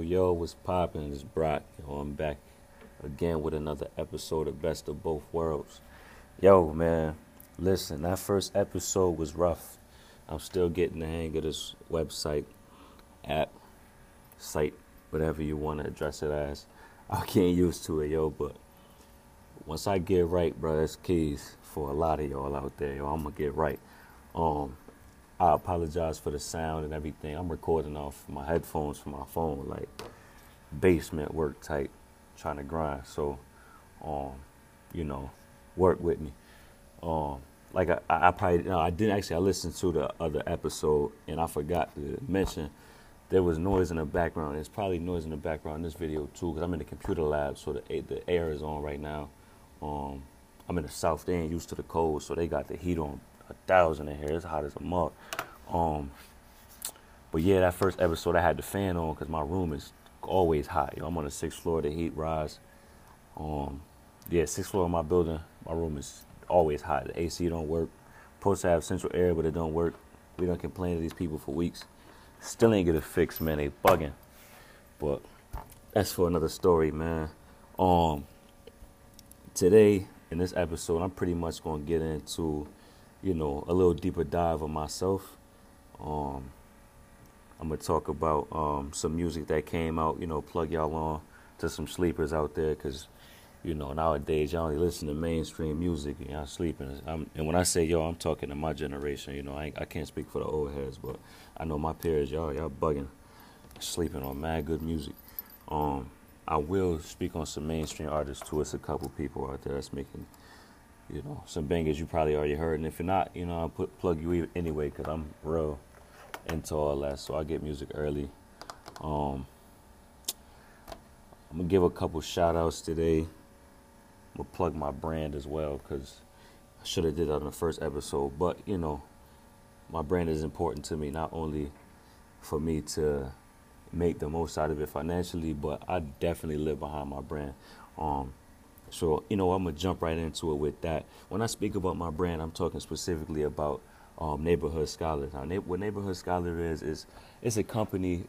Yo, what's poppin'? It's Brock. Yo, I'm back again with another episode of Best of Both Worlds. Yo, man, listen, that first episode was rough. I'm still getting the hang of this website, app, site, whatever you want to address it as. I can't used to it, yo, but once I get right, bro, that's keys for a lot of y'all out there, yo. I'm gonna get right. Um, I apologize for the sound and everything. I'm recording off my headphones from my phone, like basement work type, trying to grind. So, um, you know, work with me. Um, like I, I probably, no, I didn't actually. I listened to the other episode and I forgot to mention there was noise in the background. There's probably noise in the background in this video too, because I'm in the computer lab, so the the air is on right now. Um, I'm in the south. They ain't used to the cold, so they got the heat on a thousand in here. It's hot as a mug. Um, but yeah, that first episode I had the fan on because my room is always hot. You know, I'm on the sixth floor. The heat rise. Um, yeah, sixth floor of my building. My room is always hot. The AC don't work. Supposed to have central air, but it don't work. We don't complain to these people for weeks. Still ain't get it fix, man. They bugging. But that's for another story, man. Um, today in this episode, I'm pretty much gonna get into, you know, a little deeper dive of myself. Um, I'm gonna talk about um, some music that came out. You know, plug y'all on to some sleepers out there, cause you know nowadays y'all only listen to mainstream music and y'all sleeping. I'm, and when I say y'all, I'm talking to my generation. You know, I, I can't speak for the old heads, but I know my peers, y'all y'all bugging, sleeping on mad good music. Um, I will speak on some mainstream artists too. It's a couple people out there that's making, you know, some bangers you probably already heard. And if you're not, you know, I'll put plug you anyway because I'm real into all that. So I get music early. Um, I'm gonna give a couple shout outs today. I'm gonna plug my brand as well because I should have did that on the first episode. But you know, my brand is important to me not only for me to make the most out of it financially, but I definitely live behind my brand. Um, so you know, I'm gonna jump right into it with that. When I speak about my brand, I'm talking specifically about um, Neighborhood Scholar. Now, na- what Neighborhood Scholar is is it's a company,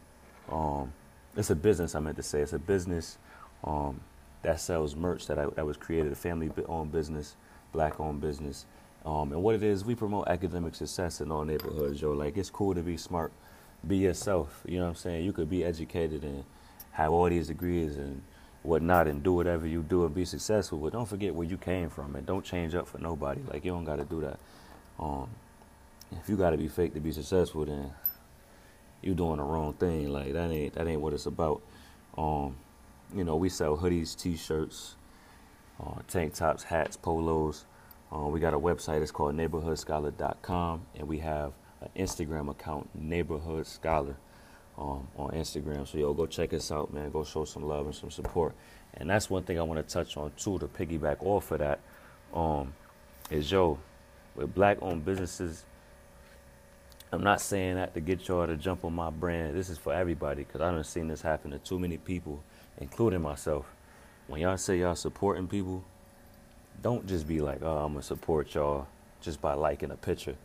um, it's a business. I meant to say it's a business um, that sells merch that I, that was created, a family-owned business, black-owned business. Um, and what it is, we promote academic success in all neighborhoods, yo. Like it's cool to be smart be yourself. You know what I'm saying? You could be educated and have all these degrees and whatnot and do whatever you do and be successful. But don't forget where you came from and don't change up for nobody. Like you don't got to do that. Um, if you got to be fake to be successful, then you doing the wrong thing. Like that ain't that ain't what it's about. Um, you know, we sell hoodies, t-shirts, uh, tank tops, hats, polos. Uh, we got a website. It's called neighborhoodscholar.com, and we have an Instagram account, Neighborhood Scholar, um, on Instagram. So yo, go check us out, man. Go show some love and some support. And that's one thing I want to touch on too, to piggyback off of that, um, is yo, with black-owned businesses. I'm not saying that to get y'all to jump on my brand. This is for everybody because I done seen this happen to too many people, including myself. When y'all say y'all supporting people, don't just be like, oh, I'm gonna support y'all just by liking a picture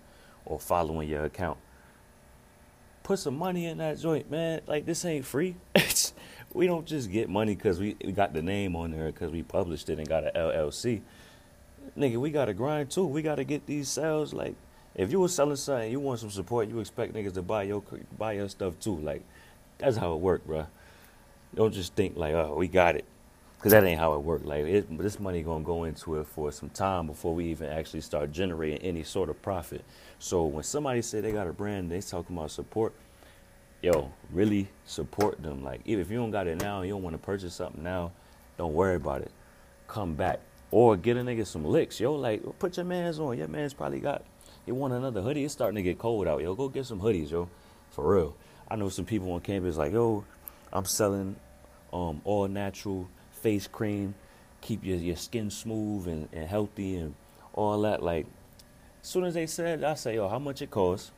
or following your account. Put some money in that joint, man. Like this ain't free. we don't just get money because we, we got the name on there because we published it and got an LLC. Nigga, we gotta grind too. We gotta get these sales. Like, if you were selling something, you want some support, you expect niggas to buy your buy your stuff too. Like, that's how it work, bro. Don't just think like, oh, we got it, because that ain't how it work. Like, it, this money gonna go into it for some time before we even actually start generating any sort of profit. So when somebody say they got a brand, they talking about support. Yo, really support them. Like, even if you don't got it now, you don't want to purchase something now, don't worry about it. Come back or get a nigga some licks. Yo, like put your man's on. Your man's probably got. He want another hoodie. It's starting to get cold out. Yo, go get some hoodies, yo, for real. I know some people on campus like, yo, I'm selling um, all natural face cream, keep your, your skin smooth and, and healthy and all that. Like, as soon as they said, I say, yo, how much it costs?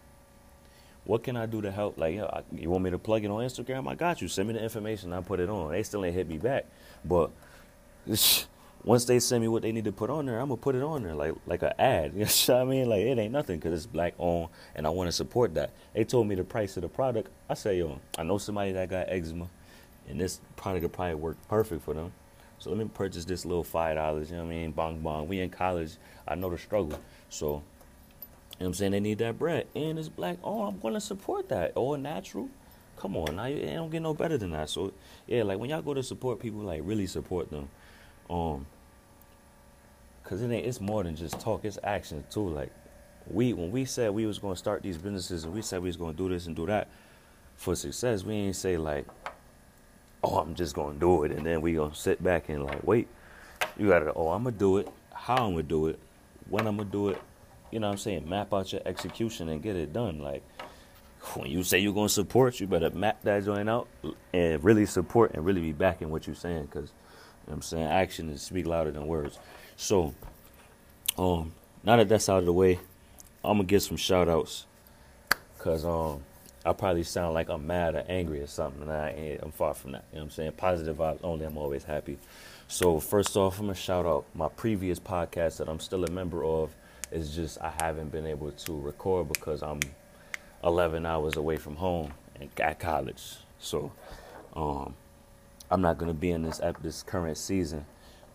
What can I do to help? Like, yo, I, you want me to plug it on Instagram? I got you. Send me the information. I put it on. They still ain't hit me back, but once they send me what they need to put on there, I'm gonna put it on there like like an ad. You know what I mean? Like it ain't nothing because it's black owned, and I want to support that. They told me the price of the product. I say, yo, I know somebody that got eczema and this product could probably work perfect for them. So let me purchase this little five dollars. You know what I mean? Bong bong. We in college. I know the struggle. So, you know what I'm saying? They need that bread. And it's black. Oh, I'm gonna support that. All natural. Come on, now it don't get no better than that. So yeah, like when y'all go to support people, like really support them. Um cause it ain't it's more than just talk, it's action too. Like we when we said we was gonna start these businesses and we said we was gonna do this and do that for success, we ain't say like oh, I'm just gonna do it, and then we gonna sit back and like, wait, you gotta, oh, I'm gonna do it, how I'm gonna do it, when I'm gonna do it, you know what I'm saying? Map out your execution and get it done. Like when you say you're gonna support, you better map that joint out and really support and really be backing what you're saying, because you know what I'm saying action is speak louder than words. So, um, now that that's out of the way, I'm gonna get some shout outs, cause um I probably sound like I'm mad or angry or something, and I ain't, I'm far from that. You know what I'm saying? Positive vibes only. I'm always happy. So first off, I'm gonna shout out my previous podcast that I'm still a member of. It's just I haven't been able to record because I'm 11 hours away from home and at college. So um, I'm not gonna be in this this current season,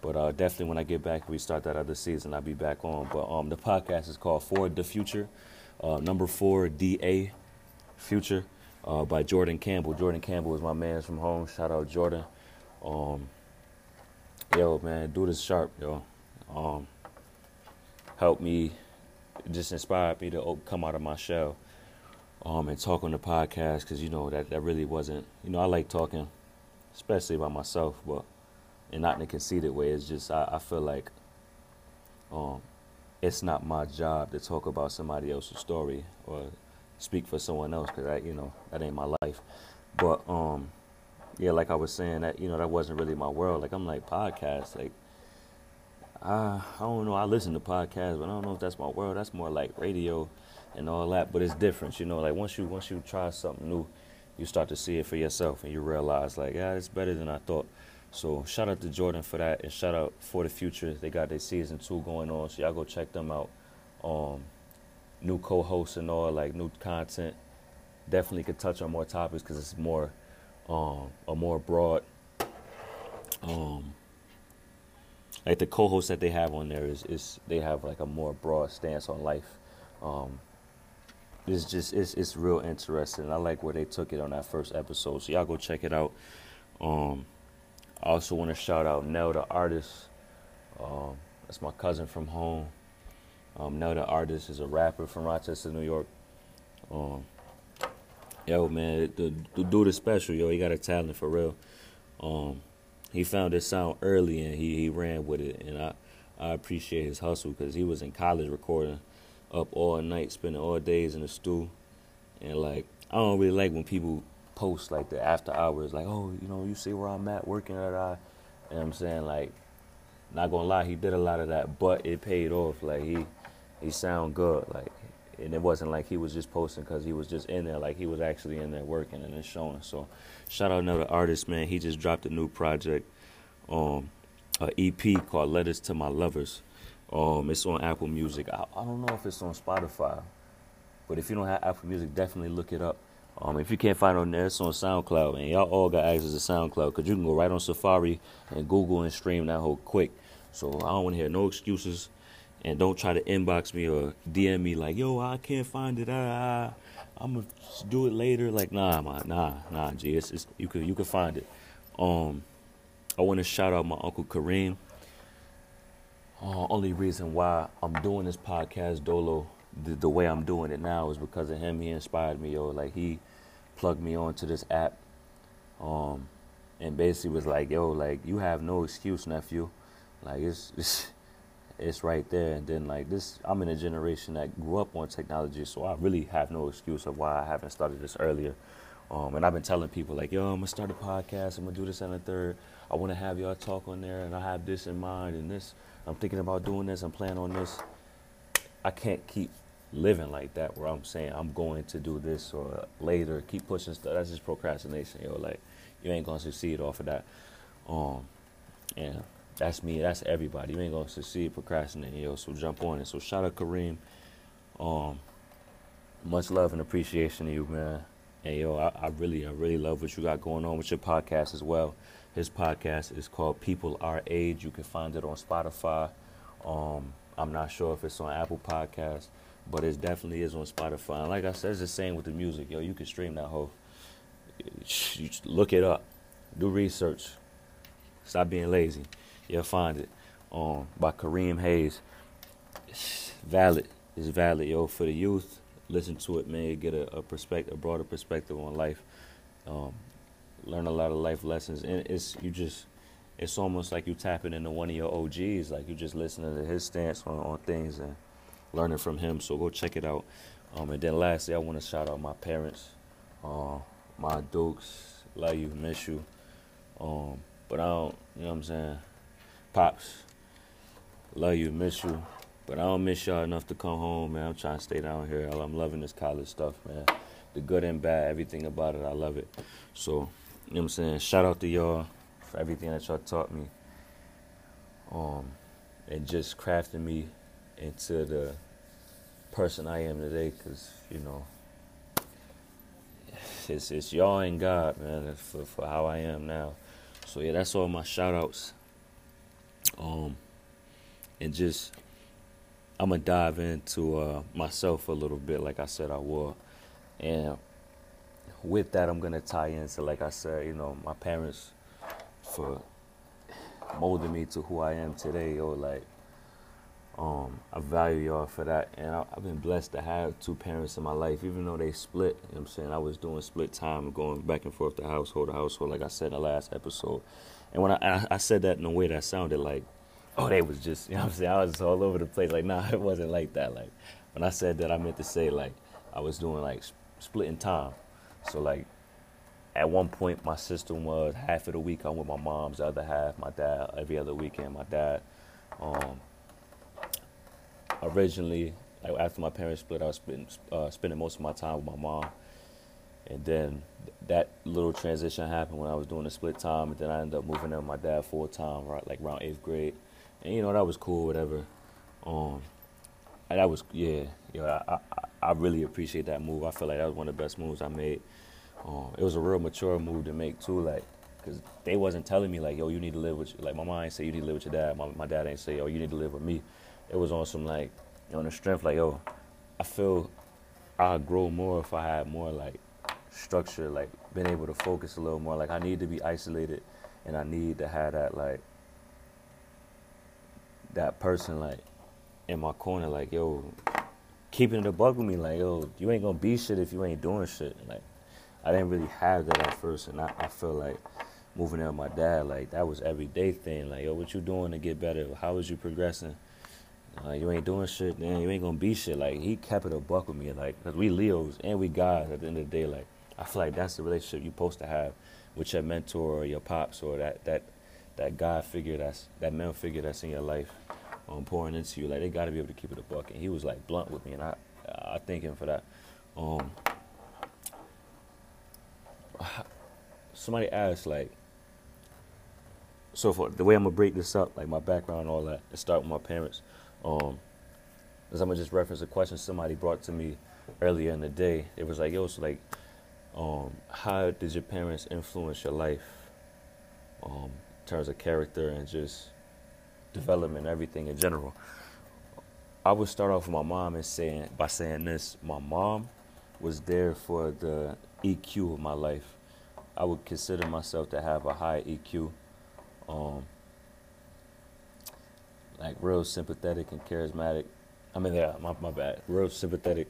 but uh, definitely when I get back, we start that other season. I'll be back on. But um, the podcast is called For the Future, uh, number four D A Future uh, by Jordan Campbell. Jordan Campbell is my man from home. Shout out Jordan. Um, yo, man, do this sharp, yo. Um, help me, just inspired me to come out of my shell um, and talk on the podcast because, you know, that, that really wasn't, you know, I like talking, especially about myself, but and not in a conceited way. It's just, I, I feel like um, it's not my job to talk about somebody else's story or speak for someone else because I, you know that ain't my life. But um, yeah, like I was saying that you know that wasn't really my world. Like I'm like podcast, like I I don't know. I listen to podcasts, but I don't know if that's my world. That's more like radio and all that. But it's different, you know. Like once you once you try something new, you start to see it for yourself and you realize like yeah, it's better than I thought. So shout out to Jordan for that, and shout out for the future. They got their season two going on, so y'all go check them out. Um, new co-hosts and all, like new content. Definitely could touch on more topics because it's more, um, a more broad. Um, like the co-hosts that they have on there is is they have like a more broad stance on life. Um, it's just it's it's real interesting. I like where they took it on that first episode. So y'all go check it out. Um, I also want to shout out Nell the artist. Um, that's my cousin from home. Um, the Artist is a rapper from Rochester, New York. Um, yo, man, the, the dude is special, yo. He got a talent for real. Um, he found his sound early and he, he ran with it, and I I appreciate his hustle because he was in college recording, up all night, spending all days in the stew, and like I don't really like when people post like the after hours, like oh you know you see where I'm at working at I, and I'm saying like, not gonna lie, he did a lot of that, but it paid off. Like he he sound good. Like, and it wasn't like he was just posting because he was just in there. Like he was actually in there working and it's showing. So, shout out another artist, man. He just dropped a new project, um, a EP called "Letters to My Lovers." Um, it's on Apple Music. I, I don't know if it's on Spotify, but if you don't have Apple Music, definitely look it up. Um, if you can't find it on there, it's on SoundCloud, and y'all all got access to SoundCloud because you can go right on Safari and Google and stream that whole quick. So I don't want to hear no excuses and don't try to inbox me or DM me like, yo, I can't find it. Ah, I'm gonna do it later. Like, nah, man, nah, nah, G. It's, it's, you could you could find it. Um, I want to shout out my uncle Kareem. Uh, only reason why I'm doing this podcast, Dolo, the, the way I'm doing it now is because of him. He inspired me, yo. Like he plugged me onto this app, um, and basically was like, yo, like you have no excuse, nephew. Like it's, it's it's right there. And then like this, I'm in a generation that grew up on technology, so I really have no excuse of why I haven't started this earlier. Um, and I've been telling people like, yo, I'm gonna start a podcast. I'm gonna do this and the third. I want to have y'all talk on there, and I have this in mind, and this. I'm thinking about doing this. I'm planning on this. I can't keep living like that where I'm saying I'm going to do this or later. Keep pushing stuff. That's just procrastination, yo. Like you ain't gonna succeed off of that. Um, that's me. That's everybody. You ain't gonna succeed procrastinating, yo. So jump on it. So shout out Kareem. Um, much love and appreciation to you, man. And yo, I, I really, I really love what you got going on with your podcast as well. His podcast is called People Our Age. You can find it on Spotify. Um, I'm not sure if it's on Apple Podcasts, but it definitely is on Spotify. And like I said, it's the same with the music. Yo, you can stream that whole. You look it up, do research. Stop being lazy. You'll find it. Um, by Kareem Hayes. It's valid. It's valid, yo, for the youth. Listen to it, man. Get a, a perspective, a broader perspective on life. Um, learn a lot of life lessons, and it's you just. It's almost like you tapping into one of your OGs, like you just listening to his stance on, on things and learning from him. So go check it out. Um, and then lastly, I want to shout out my parents, uh, my Dukes. Love you, miss you. Um, but I don't, you know what I'm saying? Pops, love you, miss you. But I don't miss y'all enough to come home, man. I'm trying to stay down here. I'm loving this college stuff, man. The good and bad, everything about it, I love it. So, you know what I'm saying? Shout out to y'all for everything that y'all taught me. Um, and just crafting me into the person I am today, because, you know, it's, it's y'all and God, man, for, for how I am now. So, yeah, that's all my shout outs. Um, and just I'm gonna dive into uh, myself a little bit, like I said I will, and with that, I'm gonna tie into, like I said, you know, my parents for molding me to who I am today, or like, um, I value y'all for that, and I, have been blessed to have two parents in my life, even though they split. You know I'm saying? I was doing split time, going back and forth to household to household, like I said in the last episode, and when I, I said that in a way that sounded like oh, they was just, you know what I'm saying? I was all over the place. Like, nah, it wasn't like that. Like, when I said that, I meant to say, like, I was doing, like, splitting time. So, like, at one point, my system was half of the week I'm with my mom's, the other half, my dad, every other weekend, my dad. Um, originally, like, after my parents split, I was spending, uh, spending most of my time with my mom. And then that little transition happened when I was doing the split time, and then I ended up moving in with my dad full time, right, like around eighth grade and you know that was cool, whatever. Um, that was yeah, yeah. I, I, I really appreciate that move. I feel like that was one of the best moves I made. Um, it was a real mature move to make too, like, cause they wasn't telling me like, yo, you need to live with, like, my mom ain't say you need to live with your dad. My my dad ain't say, yo, you need to live with me. It was on some like, on the strength, like, yo, I feel I'd grow more if I had more like structure, like, been able to focus a little more. Like, I need to be isolated, and I need to have that like that person like in my corner, like yo, keeping it a bug with me, like yo, you ain't gonna be shit if you ain't doing shit. Like I didn't really have that at first, and I, I feel like moving in with my dad, like that was everyday thing. Like yo, what you doing to get better? How was you progressing? Uh, you ain't doing shit, then you ain't gonna be shit. Like he kept it a buck with me, like cause we Leos and we guys. At the end of the day, like I feel like that's the relationship you're supposed to have with your mentor or your pops or that that that God figure that's that male figure that's in your life um, pouring into you. Like they got to be able to keep it a buck. And he was like blunt with me, and I I thank him for that. Um, somebody asked like, so for the way I'm gonna break this up, like my background and all that, and start with my parents. Um, is I'm gonna just reference a question somebody brought to me earlier in the day. It was like, yo, so like, um, how did your parents influence your life? Um, in terms of character and just development, everything in general. I would start off with my mom and saying by saying this: my mom was there for the EQ of my life. I would consider myself to have a high EQ, um, like real sympathetic and charismatic. I mean, yeah, my my bad. Real sympathetic,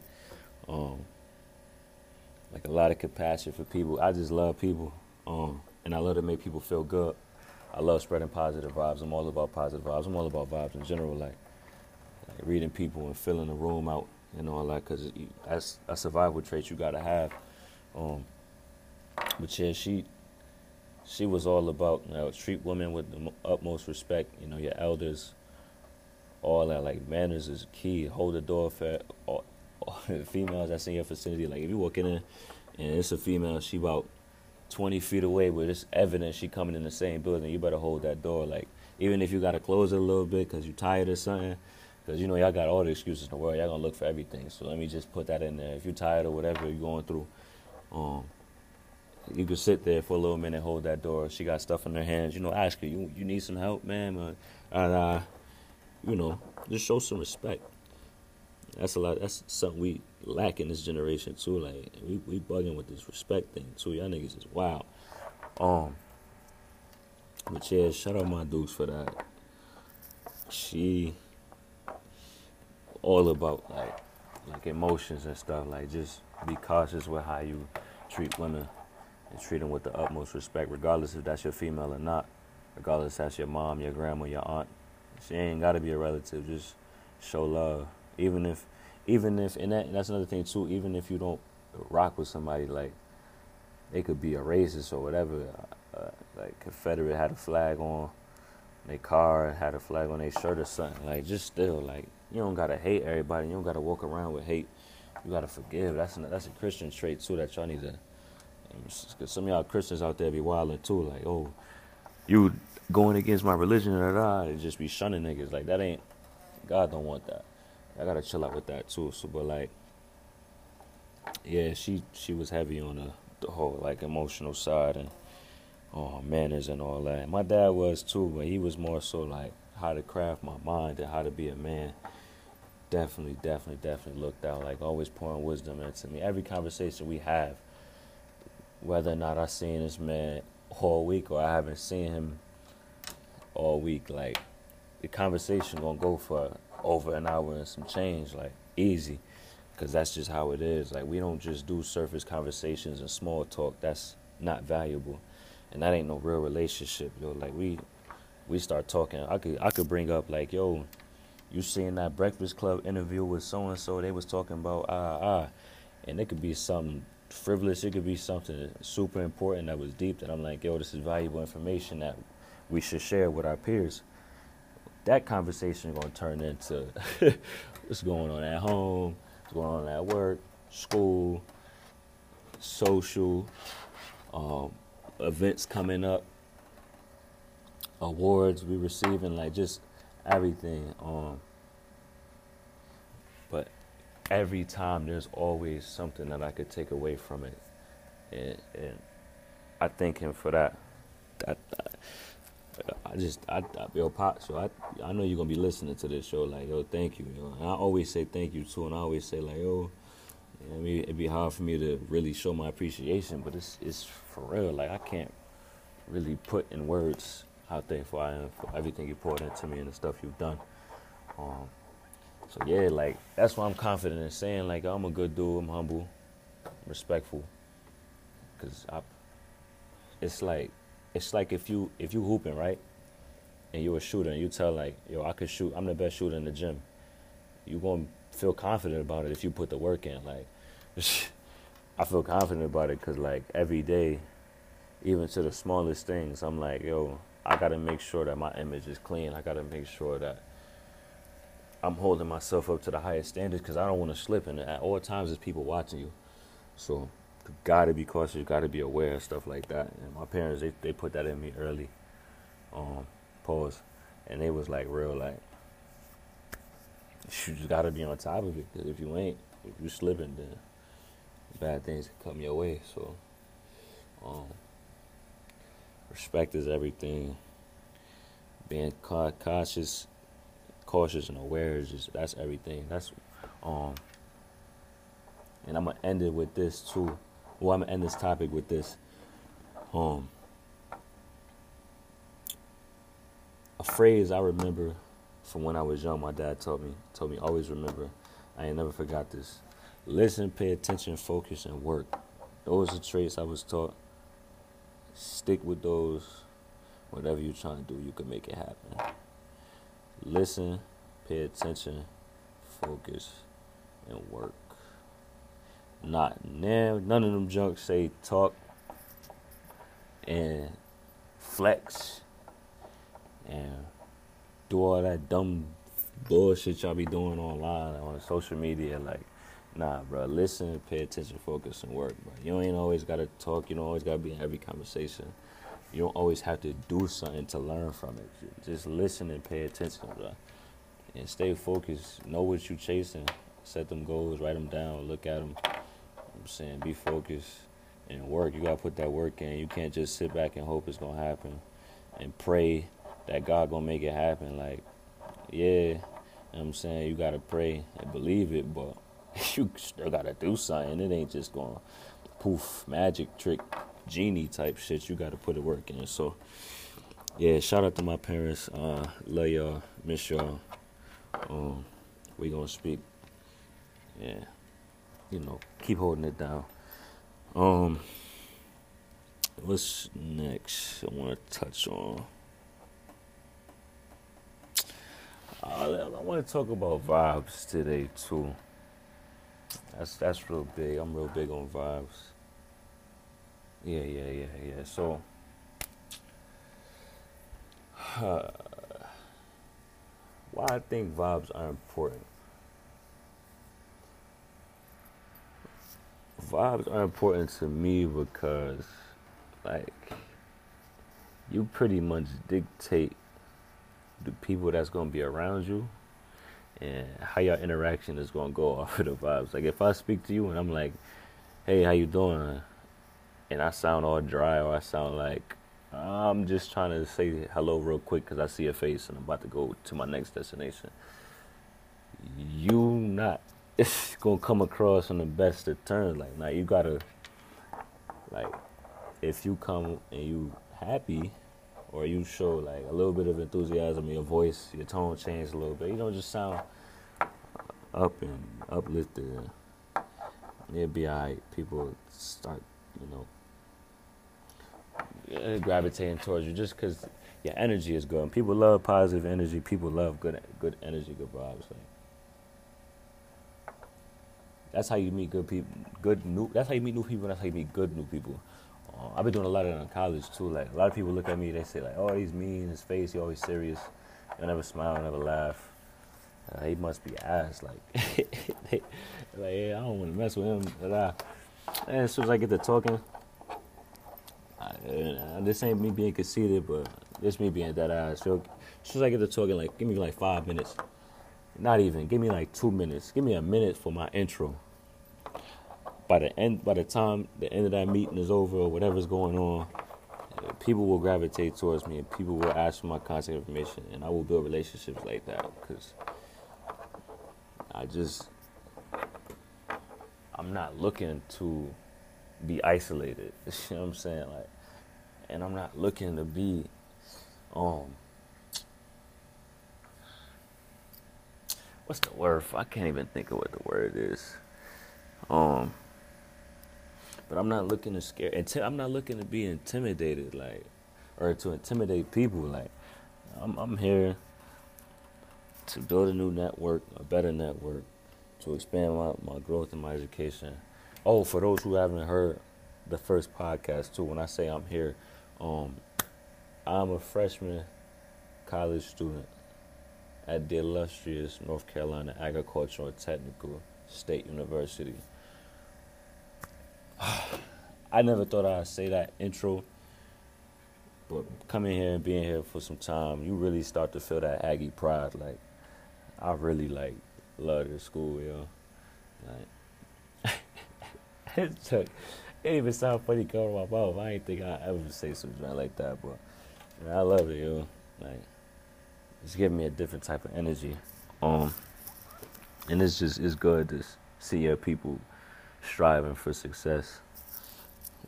um, like a lot of compassion for people. I just love people, um, and I love to make people feel good. I love spreading positive vibes. I'm all about positive vibes. I'm all about vibes in general, like, like reading people and filling the room out and all that, because that's a survival trait you gotta have. Um, but yeah, she she was all about you know treat women with the utmost respect. You know your elders, all that like manners is key. Hold the door for all, females that's in your vicinity. Like if you walking in and it's a female, she about 20 feet away, but it's evident she coming in the same building. You better hold that door. Like, even if you got to close it a little bit because you're tired or something, because, you know, y'all got all the excuses in the world. Y'all to look for everything. So let me just put that in there. If you're tired or whatever you're going through, Um, you could sit there for a little minute, hold that door. She got stuff in her hands, you know. Ask her, you you need some help, man, and uh, you know, just show some respect. That's a lot. That's something we lack in this generation too. Like we we bugging with this respect thing too. Y'all niggas is wild. Um, but yeah, shout out my dudes for that. She all about like like emotions and stuff. Like just be cautious with how you treat women and treat them with the utmost respect, regardless if that's your female or not. Regardless if that's your mom, your grandma, your aunt. She ain't got to be a relative. Just show love, even if, even if, and, that, that's another thing too. Even if you don't rock with somebody, like they could be a racist or whatever. Uh, like Confederate had a flag on their car, had a flag on their shirt or something. Like just still, like you don't gotta hate everybody. You don't gotta walk around with hate. You gotta forgive. That's a, that's a Christian trait too that y'all need to. Cause some of y'all Christians out there be wilding too. Like oh, you going against my religion or that, just be shunning niggas. Like that ain't God don't want that. I gotta chill out with that too. So, but like, yeah, she she was heavy on the the whole like emotional side and oh manners and all that. My dad was too, but he was more so like how to craft my mind and how to be a man. Definitely, definitely, definitely looked out like always pouring wisdom into me. Every conversation we have, whether or not I seen this man all week or I haven't seen him all week. Like the conversation gonna go for over an hour and some change, like easy, because that's just how it is. Like we don't just do surface conversations and small talk. That's not valuable, and that ain't no real relationship, yo. Like we we start talking. I could I could bring up like, yo, you seen that Breakfast Club interview with so and so? They was talking about ah ah, and it could be something frivolous. It could be something super important that was deep. That I'm like, yo, this is valuable information that we should share with our peers. That conversation is gonna turn into what's going on at home, what's going on at work, school, social, um, events coming up, awards we receiving, like just everything. Um, but every time there's always something that I could take away from it, and, and I thank him for that. That, that I just, I, I yo, Pop, so I, I know you're gonna be listening to this show. Like, yo, thank you. Yo. And I always say thank you too, and I always say like, yo, I mean, it'd be hard for me to really show my appreciation, but it's, it's for real. Like, I can't really put in words how thankful I am for everything you poured into me and the stuff you've done. Um, so yeah, like that's why I'm confident in saying like I'm a good dude. I'm humble, respectful, cause I, it's like it's like if you if you hooping right, and you're a shooter and you tell like yo I could shoot I'm the best shooter in the gym, you gonna feel confident about it if you put the work in. Like I feel confident about it because like every day, even to the smallest things, I'm like yo I gotta make sure that my image is clean. I gotta make sure that I'm holding myself up to the highest standards because I don't want to slip. And at all times, there's people watching you, so gotta be cautious, gotta be aware of stuff like that. And my parents, they they put that in me early. Um, pause, and they was like real like, you just gotta be on top of it because if you ain't, if you slipping, then bad things can come your way. So, um, respect is everything. Being cautious, cautious and aware is just that's everything. That's um, and I'm gonna end it with this too well, I'm gonna end this topic with this. Um, a phrase I remember from when I was young. My dad told me, told me always remember. I ain't never forgot this. Listen, pay attention, focus, and work. Those are traits I was taught. Stick with those. Whatever you're trying to do, you can make it happen. Listen, pay attention, focus, and work. Not now. None of them junk say talk and flex and do all that dumb bullshit y'all be doing online on social media. Like, nah, bro. Listen, pay attention, focus, and work, bro. You ain't always gotta talk. You don't always gotta be in every conversation. You don't always have to do something to learn from it. Just listen and pay attention, bro. And stay focused. Know what you're chasing. Set them goals. Write them down. Look at them. I'm saying be focused and work. You gotta put that work in. You can't just sit back and hope it's gonna happen and pray that God gonna make it happen. Like, yeah, you know what I'm saying you gotta pray and believe it, but you still gotta do something. It ain't just gonna poof magic trick genie type shit. You gotta put the work in. So yeah, shout out to my parents. Uh, love y'all, miss y'all. Um, we gonna speak. Yeah, you know, keep holding it down. Um, what's next? I want to touch on. Uh, I want to talk about vibes today too. That's that's real big. I'm real big on vibes. Yeah, yeah, yeah, yeah. So, uh, why I think vibes are important. Vibes are important to me because, like, you pretty much dictate the people that's gonna be around you and how your interaction is gonna go off of the vibes. Like if I speak to you and I'm like, "Hey, how you doing?" and I sound all dry or I sound like I'm just trying to say hello real quick because I see your face and I'm about to go to my next destination. You not it's gonna come across on the best of terms. Like now you gotta like if you come and you happy or you show like a little bit of enthusiasm, in your voice, your tone change a little bit. You don't just sound up and uplifted. It'll be alright. People start, you know, gravitating towards you just because your energy is good. People love positive energy. People love good, good energy, good vibes. Like that's how you meet good people. Good new. That's how you meet new people. That's how you meet good new people. Uh, I've been doing a lot of that in college too. Like a lot of people look at me, they say like, "Oh, he's mean. His face, he always serious. He'll never smile, never laugh. Uh, he must be ass." Like, like, yeah, I don't want to mess with him. But, uh, and as soon as I get to talking, uh, this ain't me being conceited, but this me being that ass. So as soon as I get to talking, like, give me like five minutes. Not even. Give me like two minutes. Give me a minute for my intro. By the end, by the time the end of that meeting is over or whatever's going on, people will gravitate towards me and people will ask for my contact information, and I will build relationships like that because I just I'm not looking to be isolated. you know what I'm saying? Like and I'm not looking to be um what's the word? I can't even think of what the word is. Um but I'm not looking to scare I'm not looking to be intimidated like or to intimidate people like I'm I'm here to build a new network, a better network, to expand my, my growth and my education. Oh, for those who haven't heard the first podcast too, when I say I'm here, um, I'm a freshman college student at the illustrious North Carolina Agricultural and Technical State University. I never thought I'd say that intro, but coming here and being here for some time, you really start to feel that Aggie pride. Like, I really like love this school, yo. Like, it took it even sound funny coming my mouth. I ain't think I ever say something like that, but man, I love it, yo. Like it's giving me a different type of energy. Um, and it's just it's good to see your people striving for success.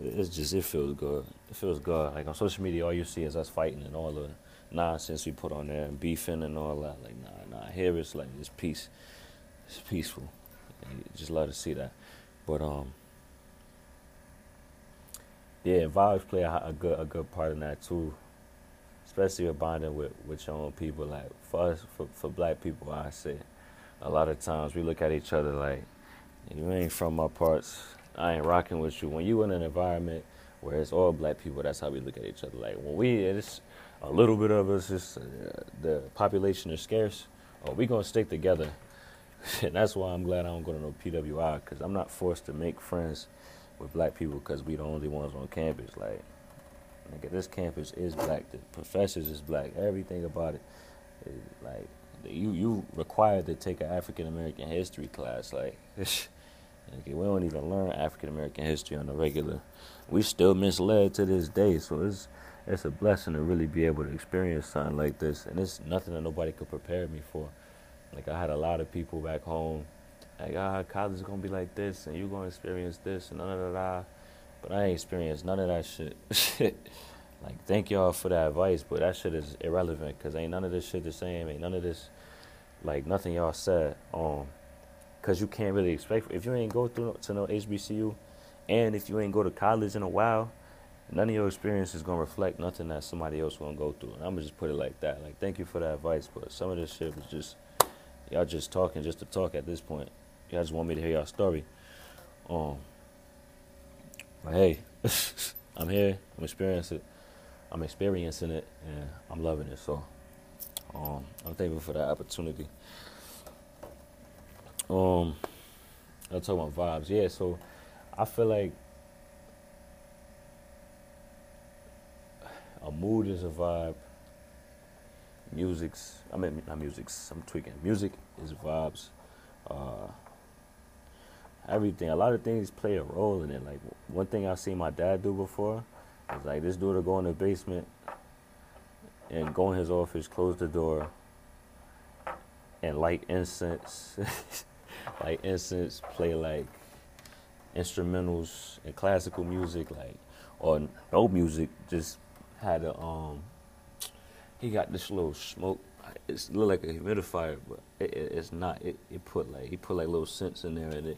It's just it feels good. It feels good. Like on social media, all you see is us fighting and all the nonsense we put on there and beefing and all that. Like nah, nah. Here it's like it's peace. It's peaceful. And just love to see that. But um, yeah, vibes play a, a, good a good part in that too. Especially with bonding with, with your own people. Like for us, for, for black people, I say, a lot of times we look at each other like, you ain't from my parts. I ain't rocking with you. When you in an environment where it's all black people, that's how we look at each other. Like when we, it's a little bit of us, just uh, the population is scarce. Oh, we gonna stick together. and that's why I'm glad I don't go to no PWI because I'm not forced to make friends with black people because we the only ones on campus. Like, nigga, this campus is black. The professors is black. Everything about it, is like, you you required to take an African American history class. Like, Like, we don't even learn African American history on the regular. We still misled to this day. So it's it's a blessing to really be able to experience something like this, and it's nothing that nobody could prepare me for. Like I had a lot of people back home, like ah, college is gonna be like this, and you're gonna experience this, and da da da. But I ain't experienced none of that shit. like thank y'all for that advice, but that shit is irrelevant because ain't none of this shit the same. Ain't none of this, like nothing y'all said. Um, cause you can't really expect if you ain't go through to no HBCU, and if you ain't go to college in a while none of your experience is gonna reflect nothing that somebody else gonna go through. And I'm gonna just put it like that. Like, thank you for that advice, but some of this shit was just y'all just talking just to talk at this point. Y'all just want me to hear y'all story. Um, but hey, I'm here. I'm experiencing it. I'm experiencing it, and I'm loving it. So, um, I'm thankful for that opportunity. Um, I'll talk about vibes. Yeah, so I feel like a mood is a vibe. Music's, I mean, not music's, I'm tweaking. Music is vibes. Uh, everything, a lot of things play a role in it. Like, one thing I've seen my dad do before is like this dude will go in the basement and go in his office, close the door, and light incense. light incense, play like instrumentals and classical music, like, or no music, just had a um he got this little smoke it's look like a humidifier but it, it, it's not it, it put like he put like little scents in there and it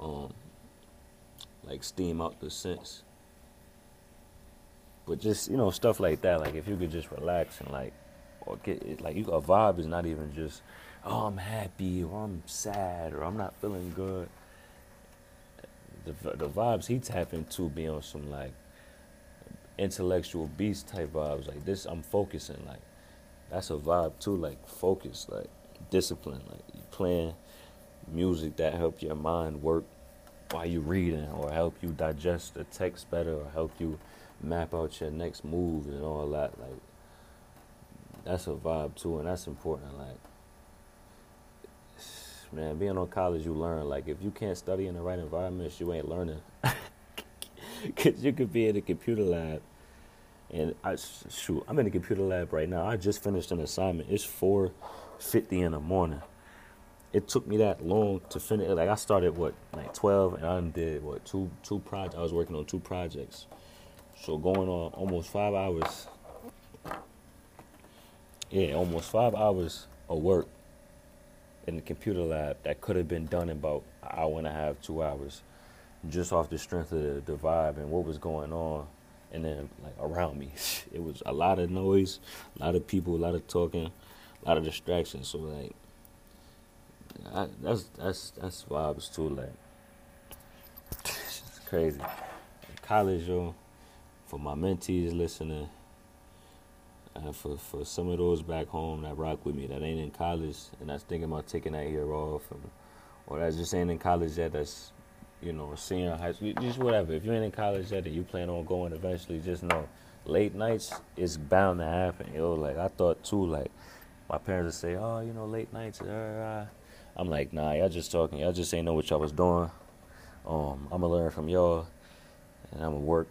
um like steam out the scents. But just you know stuff like that like if you could just relax and like or get it like you a vibe is not even just oh i'm happy or i'm sad or i'm not feeling good the, the vibes he tap into be on some like intellectual beast type vibes. Like this, I'm focusing. Like that's a vibe too. Like focus, like discipline. Like you playing music that help your mind work while you reading, or help you digest the text better, or help you map out your next move and all that. Like that's a vibe too, and that's important. Like man, being on college, you learn. Like if you can't study in the right environments, you ain't learning. Cause you could be in a computer lab, and I shoot, I'm in a computer lab right now. I just finished an assignment. It's four fifty in the morning. It took me that long to finish. Like I started what like twelve, and I did what two two projects. I was working on two projects, so going on almost five hours. Yeah, almost five hours of work in the computer lab that could have been done in about an hour and a half, two hours just off the strength of the, the vibe and what was going on. And then like around me it was a lot of noise a lot of people a lot of talking a lot of distractions so like I, that's that's that's vibes too like it's crazy. College yo for my mentees listening and for for some of those back home that rock with me that ain't in college and that's thinking about taking that year off and, or that just ain't in college yet that's you know, senior high school, just whatever. If you ain't in college yet and you plan on going eventually, just know late nights is bound to happen. Yo, like I thought too. Like my parents would say, "Oh, you know, late nights." Uh, I'm like, "Nah, y'all just talking. Y'all just ain't know what y'all was doing." Um, I'm gonna learn from y'all, and I'm gonna work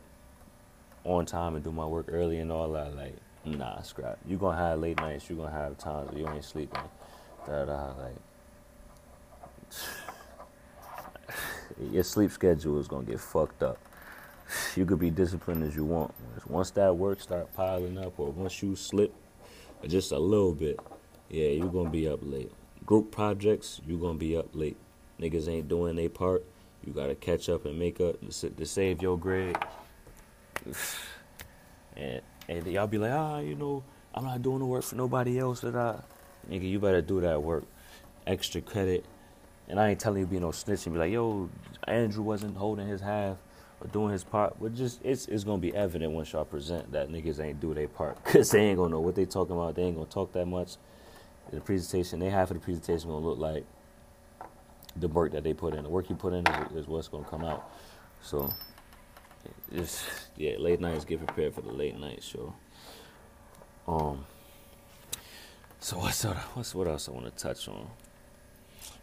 on time and do my work early and all that. Like, nah, scrap. You gonna have late nights. You gonna have times where you ain't sleeping. Da da. Like your sleep schedule is gonna get fucked up. You could be disciplined as you want. Once that work start piling up, or once you slip just a little bit, yeah, you're gonna be up late. Group projects, you're gonna be up late. Niggas ain't doing their part. You gotta catch up and make up to save your grade. And and y'all be like, ah, you know, I'm not doing the work for nobody else. That I, nigga, you better do that work. Extra credit and I ain't telling you be no snitch and be like, yo, Andrew wasn't holding his half or doing his part. But just it's it's gonna be evident once y'all present that niggas ain't do their part. Cause they ain't gonna know what they talking about. They ain't gonna talk that much. The presentation, they half of the presentation gonna look like the work that they put in. The work you put in is, is what's gonna come out. So it's yeah, late nights get prepared for the late night show. Um so what's what's what else I wanna touch on?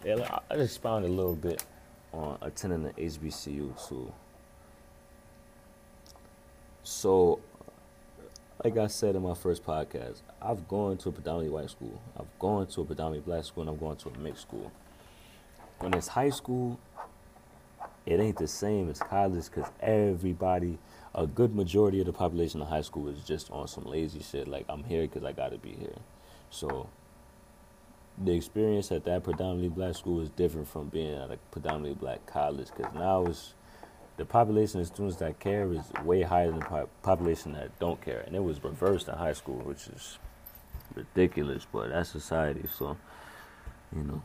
Yeah, I just found a little bit on attending the HBCU too. So, like I said in my first podcast, I've gone to a predominantly white school. I've gone to a predominantly black school, and I'm going to a mixed school. When it's high school, it ain't the same as college because everybody, a good majority of the population of high school is just on some lazy shit. Like, I'm here because I got to be here. So, the experience at that predominantly black school is different from being at a predominantly black college because now it's the population of students that care is way higher than the population that don't care, and it was reversed in high school, which is ridiculous. But that's society, so you know,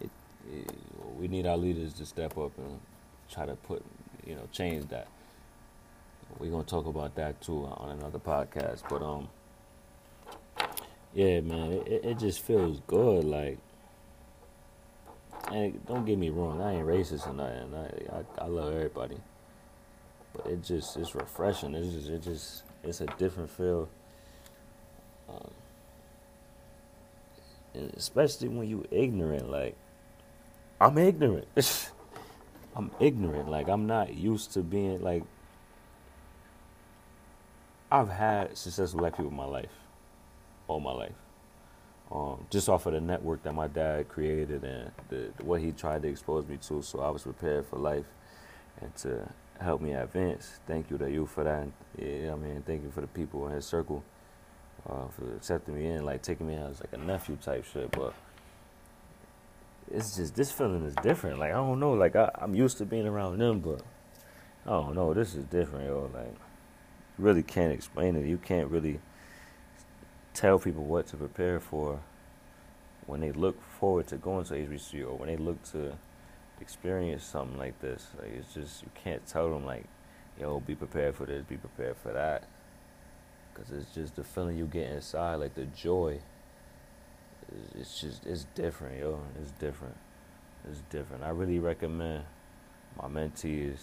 it, it, we need our leaders to step up and try to put, you know, change that. We're gonna talk about that too on another podcast, but um, yeah, man, it, it just feels good, like and don't get me wrong, I ain't racist or nothing. I, I, I love everybody, but it just it's refreshing. It's just it just it's a different feel, um, and especially when you ignorant. Like I'm ignorant. I'm ignorant. Like I'm not used to being like. I've had successful black people in my life, all my life um, just off of the network that my dad created and the, what he tried to expose me to. So I was prepared for life and to help me advance. Thank you to you for that. Yeah, I mean, thank you for the people in his circle uh, for accepting me in, like taking me as like a nephew type shit. But it's just this feeling is different. Like I don't know. Like I, I'm used to being around them, but I don't know. This is different, yo. Like really can't explain it. You can't really tell people what to prepare for when they look forward to going to HBCU or when they look to experience something like this. Like it's just you can't tell them like, yo, be prepared for this, be prepared for that, because it's just the feeling you get inside, like the joy. It's just it's different, yo. It's different. It's different. I really recommend my mentees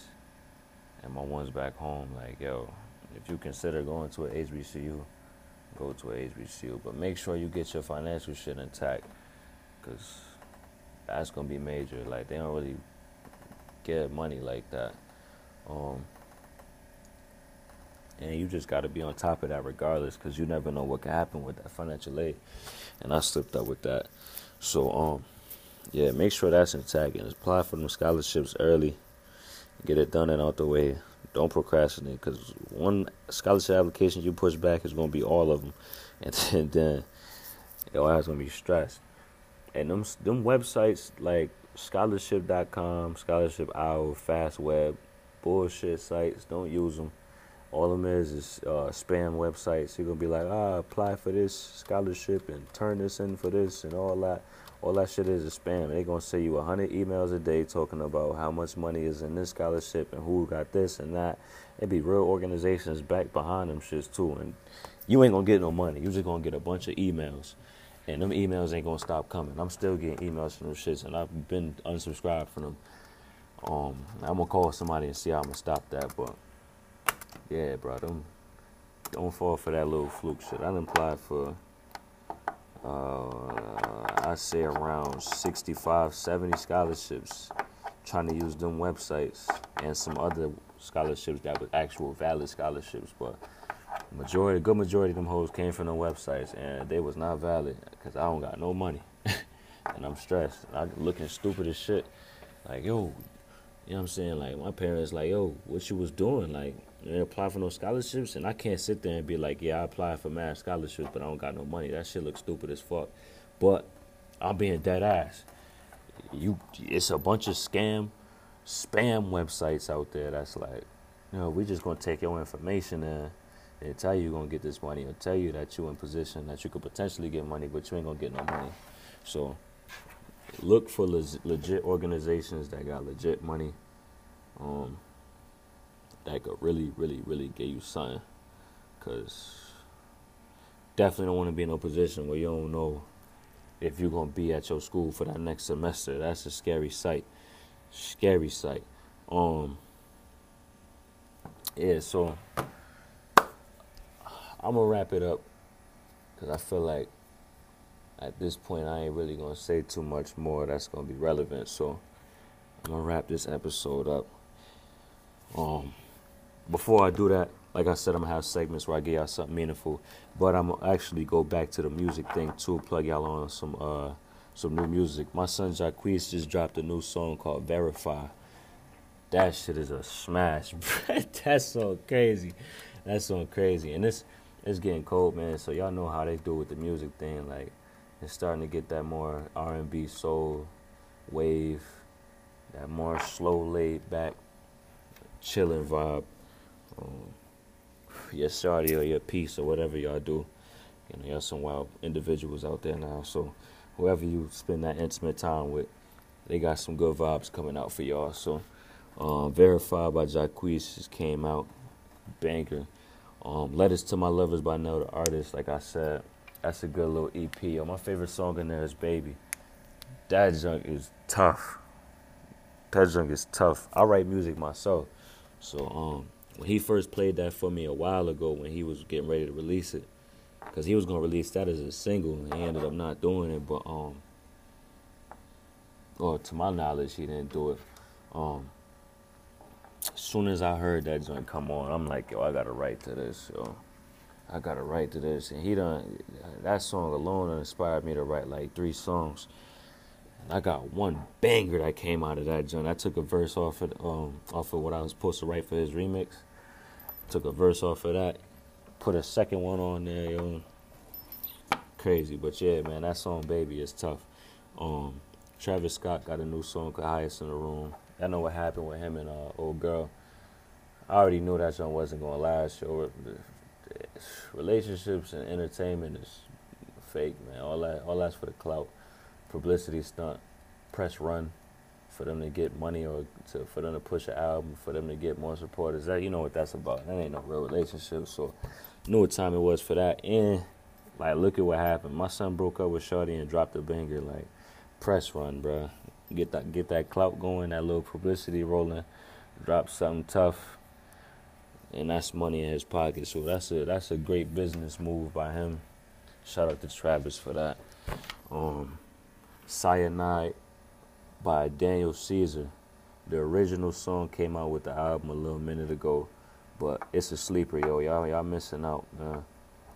and my ones back home, like yo, if you consider going to an HBCU go to a HBCU. But make sure you get your financial shit intact, cause that's gonna be major. Like they don't really get money like that. Um, and you just got to be on top of that regardless, cause you never know what can happen with that financial aid. And I slipped up with that. So um, yeah, make sure that's intact and apply for them scholarships early. Get it done and out the way. Don't procrastinate because one scholarship application you push back is going to be all of them, and then your ass going to be stressed. And them them websites like scholarship.com, ScholarshipOwl, FastWeb, bullshit sites. Don't use them. All of them is is uh, spam websites. You're gonna be like, ah, apply for this scholarship and turn this in for this and all that all that shit is a spam. They're gonna send you a hundred emails a day talking about how much money is in this scholarship and who got this and that. It'd be real organizations back behind them shits too, and you ain't gonna get no money. You just gonna get a bunch of emails, and them emails ain't gonna stop coming. I'm still getting emails from them shits, and I've been unsubscribed from them. Um, I'm gonna call somebody and see how I'm gonna stop that, but yeah, bro, them don't fall for that little fluke shit. I done applied for uh, I say around 65, 70 scholarships, trying to use them websites and some other scholarships that were actual valid scholarships, but majority, good majority of them hoes came from the websites and they was not valid because I don't got no money and I'm stressed. I'm looking stupid as shit. Like yo, you know what I'm saying? Like my parents, like yo, what you was doing? Like and apply for no scholarships, and I can't sit there and be like, yeah, I applied for math scholarships, but I don't got no money. That shit looks stupid as fuck. But I'm being dead ass. You, it's a bunch of scam, spam websites out there that's like, you know, we just gonna take your information and, and tell you you're gonna get this money, or tell you that you're in position that you could potentially get money, but you ain't gonna get no money. So look for legit organizations that got legit money. Um, that could really, really, really get you something. Cause definitely don't want to be in a position where you don't know if you're gonna be at your school for that next semester. That's a scary sight. Scary sight. Um. Yeah. So I'm gonna wrap it up because I feel like at this point I ain't really gonna say too much more that's gonna be relevant. So I'm gonna wrap this episode up. Um, before I do that, like I said, I'm gonna have segments where I give y'all something meaningful. But I'm gonna actually go back to the music thing too. Plug y'all on some uh some new music. My son Jacquees just dropped a new song called Verify. That shit is a smash. That's so crazy. That's so crazy. And it's it's getting cold, man. So y'all know how they do with the music thing. Like it's starting to get that more R&B soul wave, that more slow laid back, chilling vibe. Um, your shawty or your piece or whatever y'all do. You know, y'all some wild individuals out there now. So whoever you spend that intimate time with, they got some good vibes coming out for y'all. So um, Verified by Jacquees just came out. Banger. Um, Letters to My Lovers by another artist. Like I said, that's a good little EP. My favorite song in there is Baby. That junk is tough. That junk is tough. I write music myself. So um, when he first played that for me a while ago when he was getting ready to release it, because he was gonna release that as a single and he ended up not doing it. But um, or to my knowledge, he didn't do it. Um, as soon as I heard that joint come on, I'm like, yo, I gotta write to this, yo. I gotta write to this, and he done that song alone inspired me to write like three songs. And I got one banger that came out of that joint. I took a verse off of um off of what I was supposed to write for his remix. Took a verse off of that, put a second one on there, yo. Crazy, but yeah, man, that song "Baby" is tough. Um, Travis Scott got a new song called "Highest in the Room." I know what happened with him and uh, old girl. I already knew that song wasn't gonna last. Yo, relationships and entertainment is fake, man. All that, all that's for the clout, publicity stunt, press run, for them to get money or to for them to push an album, for them to get more supporters. That you know what that's about. That ain't no real relationship. So, knew what time it was for that. And like, look at what happened. My son broke up with Shorty and dropped a banger. Like, press run, bruh. Get that get that clout going, that little publicity rolling, drop something tough, and that's money in his pocket. So that's a that's a great business move by him. Shout out to Travis for that. Um, Cyanide by Daniel Caesar. The original song came out with the album a little minute ago, but it's a sleeper, yo. Y'all y'all missing out, man.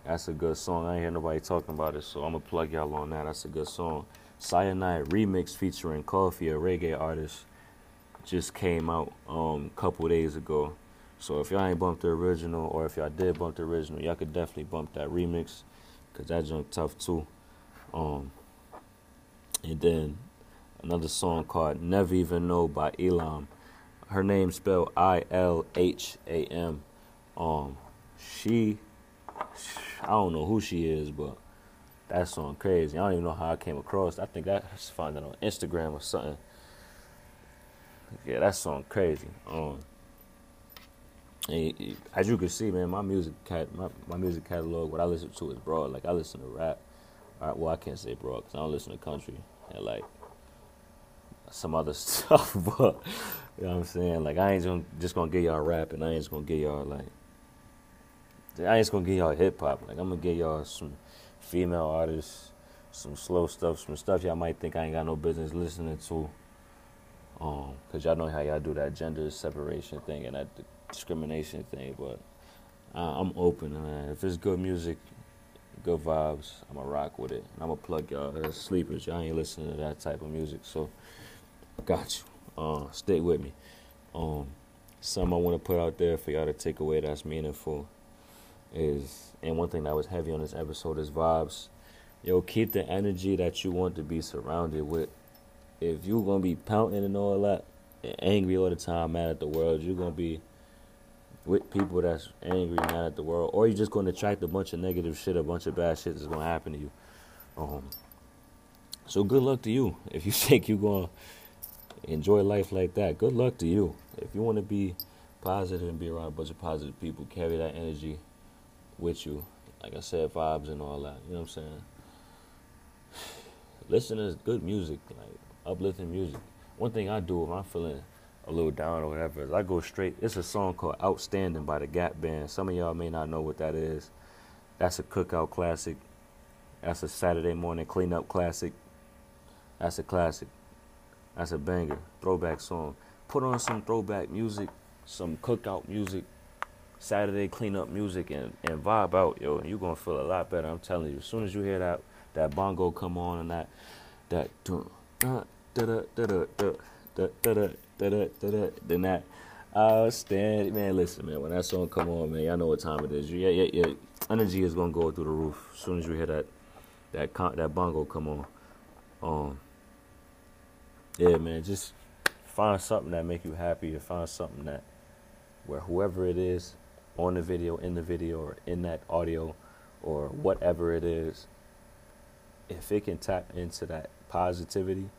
That's a good song. I ain't hear nobody talking about it, so I'm gonna plug y'all on that. That's a good song. Cyanide remix featuring Koffee, a reggae artist, just came out um couple days ago. So if y'all ain't bumped the original, or if y'all did bump the original, y'all could definitely bump that remix, cause that junk tough too. Um, and then another song called Never Even Know by Ilham. Her name spelled I L H A M. Um, she, I don't know who she is, but that song crazy. I don't even know how I came across. I think I just found it on Instagram or something. Yeah, that song crazy. Um, and as you can see, man, my music cat, my, my music catalog, what I listen to is broad. Like I listen to rap. All right, well, I can't say broad because I don't listen to country and like some other stuff. but you know what I'm saying? Like I ain't gonna, just gonna get y'all rap, and I ain't just gonna get y'all like. I ain't just gonna get y'all hip hop. Like I'm gonna get y'all some female artists, some slow stuff, some stuff y'all might think I ain't got no business listening to. Um, cause y'all know how y'all do that gender separation thing and that discrimination thing, but uh, I'm open, man. If it's good music, good vibes, I'ma rock with it. And I'ma plug y'all as sleepers. Y'all ain't listening to that type of music, so got you. Uh, stay with me. Um, something I want to put out there for y'all to take away that's meaningful is and one thing that was heavy on this episode is vibes. Yo, keep the energy that you want to be surrounded with. If you're gonna be pouting and all that, angry all the time, mad at the world, you're gonna be with people that's angry, mad at the world, or you're just gonna attract a bunch of negative shit, a bunch of bad shit that's gonna happen to you. Um, so good luck to you if you think you're gonna enjoy life like that. Good luck to you. If you want to be positive and be around a bunch of positive people, carry that energy with you. Like I said, vibes and all that. You know what I'm saying? Listen to good music, like uplifting music. One thing I do if I'm feeling a little down or whatever is I go straight. It's a song called Outstanding by the Gap Band. Some of y'all may not know what that is. That's a cookout classic. That's a Saturday morning cleanup classic. That's a classic. That's a banger. Throwback song. Put on some throwback music, some cookout music, Saturday cleanup music, and, and vibe out, yo. And you're gonna feel a lot better. I'm telling you. As soon as you hear that that bongo come on and that that da da da da da da da da da da then that outstanding man. Listen, man. When that song come on, man, y'all know what time it is. Yeah, yeah, yeah. Energy is gonna go through the roof as soon as you hear that that con- that bongo come on. Um, yeah, man, just find something that make you happy, or find something that where whoever it is on the video, in the video, or in that audio, or whatever it is, if it can tap into that positivity,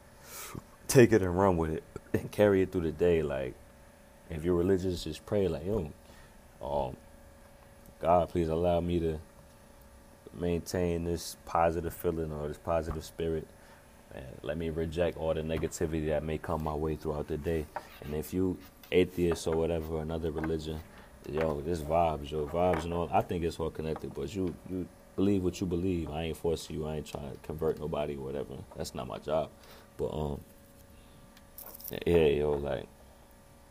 take it and run with it, and carry it through the day. Like, if you're religious, just pray like, um, God, please allow me to maintain this positive feeling or this positive spirit. And let me reject all the negativity that may come my way throughout the day. And if you atheist or whatever, another religion, yo, this vibes, yo, vibes and all. I think it's all connected, but you you believe what you believe. I ain't forcing you. I ain't trying to convert nobody or whatever. That's not my job. But um, yeah, yo, like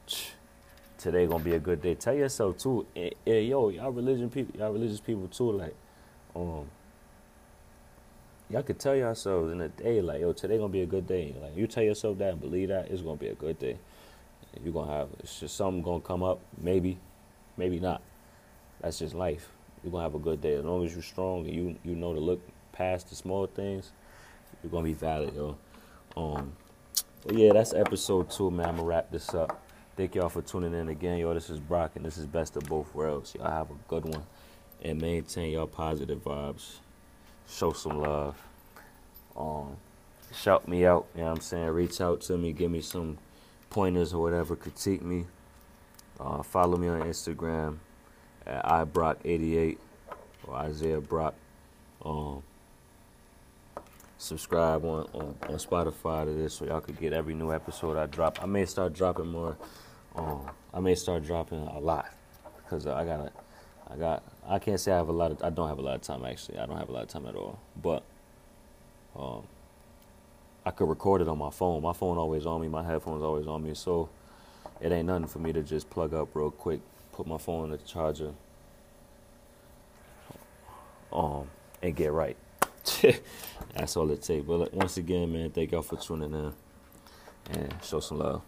today gonna be a good day. Tell yourself too, yeah, yo, y'all religion people, y'all religious people too, like um y'all could tell yourselves in a day like yo today gonna be a good day. Like you tell yourself that and believe that it's gonna be a good day. You're gonna have it's just something gonna come up. Maybe maybe not. That's just life. You're gonna have a good day. As long as you're strong and you you know to look past the small things you're gonna be valid yo. Um but yeah that's episode two man. I'm gonna wrap this up. Thank y'all for tuning in again yo. This is brock and this is best of both worlds. Y'all have a good one and maintain your positive vibes. Show some love. Um, shout me out, you know what I'm saying? Reach out to me, give me some pointers or whatever, critique me. Uh, follow me on Instagram at ibrock88 or Isaiah Brock. Um, subscribe on, on, on, Spotify to this so y'all could get every new episode I drop. I may start dropping more. Um, I may start dropping a lot because I got I got I can't say I have a lot of I don't have a lot of time actually. I don't have a lot of time at all. But um I could record it on my phone. My phone always on me, my headphones always on me, so it ain't nothing for me to just plug up real quick, put my phone in the charger, um, and get right. That's all it takes. But once again, man, thank y'all for tuning in and show some love.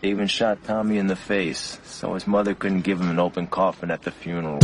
They even shot Tommy in the face, so his mother couldn't give him an open coffin at the funeral.